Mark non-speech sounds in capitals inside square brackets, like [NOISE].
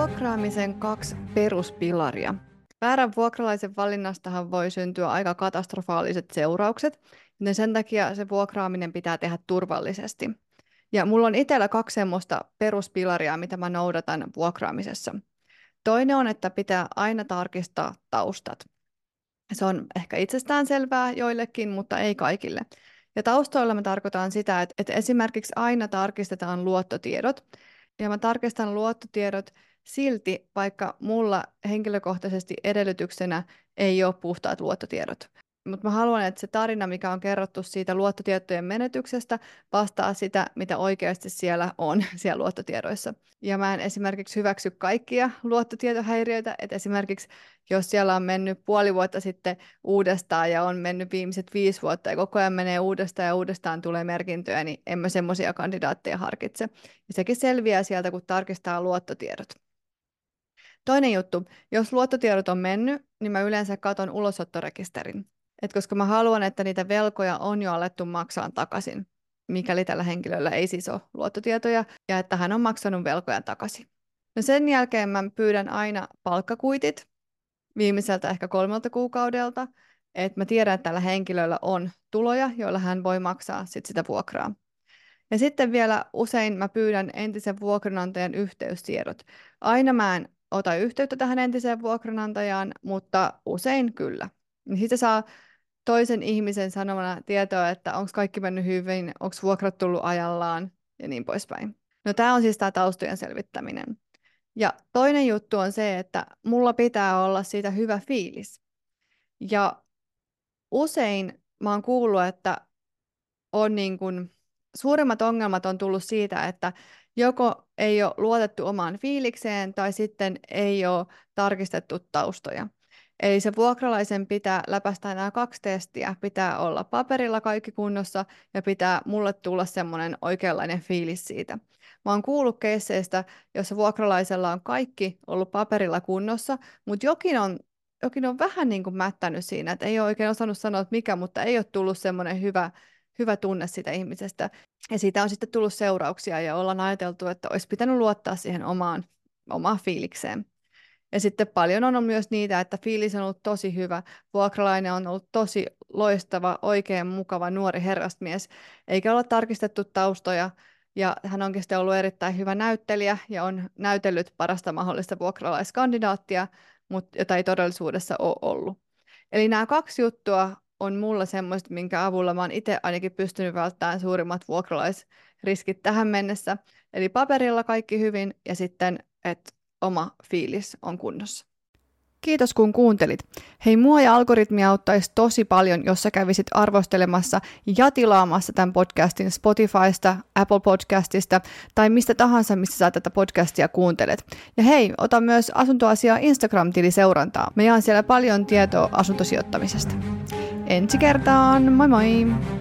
Vuokraamisen kaksi peruspilaria. Väärän vuokralaisen valinnastahan voi syntyä aika katastrofaaliset seuraukset, joten sen takia se vuokraaminen pitää tehdä turvallisesti. Ja mulla on itsellä kaksi semmoista peruspilaria, mitä mä noudatan vuokraamisessa. Toinen on, että pitää aina tarkistaa taustat. Se on ehkä itsestään selvää joillekin, mutta ei kaikille. Ja taustoilla mä tarkoitan sitä, että, että esimerkiksi aina tarkistetaan luottotiedot. Ja mä tarkistan luottotiedot silti, vaikka mulla henkilökohtaisesti edellytyksenä ei ole puhtaat luottotiedot. Mutta mä haluan, että se tarina, mikä on kerrottu siitä luottotietojen menetyksestä, vastaa sitä, mitä oikeasti siellä on [LAUGHS] siellä luottotiedoissa. Ja mä en esimerkiksi hyväksy kaikkia luottotietohäiriöitä, että esimerkiksi jos siellä on mennyt puoli vuotta sitten uudestaan ja on mennyt viimeiset viisi vuotta ja koko ajan menee uudestaan ja uudestaan tulee merkintöjä, niin en mä semmoisia kandidaatteja harkitse. Ja sekin selviää sieltä, kun tarkistaa luottotiedot. Toinen juttu, jos luottotiedot on mennyt, niin mä yleensä katon ulosottorekisterin. Et koska mä haluan, että niitä velkoja on jo alettu maksaa takaisin, mikäli tällä henkilöllä ei siis ole luottotietoja, ja että hän on maksanut velkoja takaisin. No sen jälkeen mä pyydän aina palkkakuitit viimeiseltä ehkä kolmelta kuukaudelta, että mä tiedän, että tällä henkilöllä on tuloja, joilla hän voi maksaa sit sitä vuokraa. Ja sitten vielä usein mä pyydän entisen vuokranantajan yhteystiedot. Aina mä en ota yhteyttä tähän entiseen vuokranantajaan, mutta usein kyllä. Niin sitten saa toisen ihmisen sanomana tietoa, että onko kaikki mennyt hyvin, onko vuokrat tullut ajallaan ja niin poispäin. No tämä on siis tämä taustojen selvittäminen. Ja toinen juttu on se, että mulla pitää olla siitä hyvä fiilis. Ja usein mä oon kuullut, että on niin kuin, suurimmat ongelmat on tullut siitä, että joko ei ole luotettu omaan fiilikseen tai sitten ei ole tarkistettu taustoja. Eli se vuokralaisen pitää läpäistä nämä kaksi testiä. Pitää olla paperilla kaikki kunnossa ja pitää mulle tulla semmoinen oikeanlainen fiilis siitä. Mä oon kuullut keisseistä, jossa vuokralaisella on kaikki ollut paperilla kunnossa, mutta jokin on, jokin on vähän niin kuin mättänyt siinä, että ei ole oikein osannut sanoa, että mikä, mutta ei ole tullut semmoinen hyvä, hyvä tunne siitä ihmisestä. Ja siitä on sitten tullut seurauksia ja ollaan ajateltu, että olisi pitänyt luottaa siihen omaan, omaan fiilikseen. Ja sitten paljon on myös niitä, että fiilis on ollut tosi hyvä, vuokralainen on ollut tosi loistava, oikein mukava nuori herrasmies, eikä ole tarkistettu taustoja, ja hän onkin sitten ollut erittäin hyvä näyttelijä ja on näytellyt parasta mahdollista vuokralaiskandidaattia, mutta jota ei todellisuudessa ole ollut. Eli nämä kaksi juttua on mulla semmoista, minkä avulla mä oon itse ainakin pystynyt välttämään suurimmat vuokralaisriskit tähän mennessä. Eli paperilla kaikki hyvin ja sitten, että oma fiilis on kunnossa. Kiitos kun kuuntelit. Hei, mua ja algoritmia auttaisi tosi paljon, jos sä kävisit arvostelemassa ja tilaamassa tämän podcastin Spotifysta, Apple Podcastista tai mistä tahansa, missä sä tätä podcastia kuuntelet. Ja hei, ota myös asuntoasiaa Instagram-tili seurantaa. Me jaan siellä paljon tietoa asuntosijoittamisesta. Ensi kertaan, moi moi!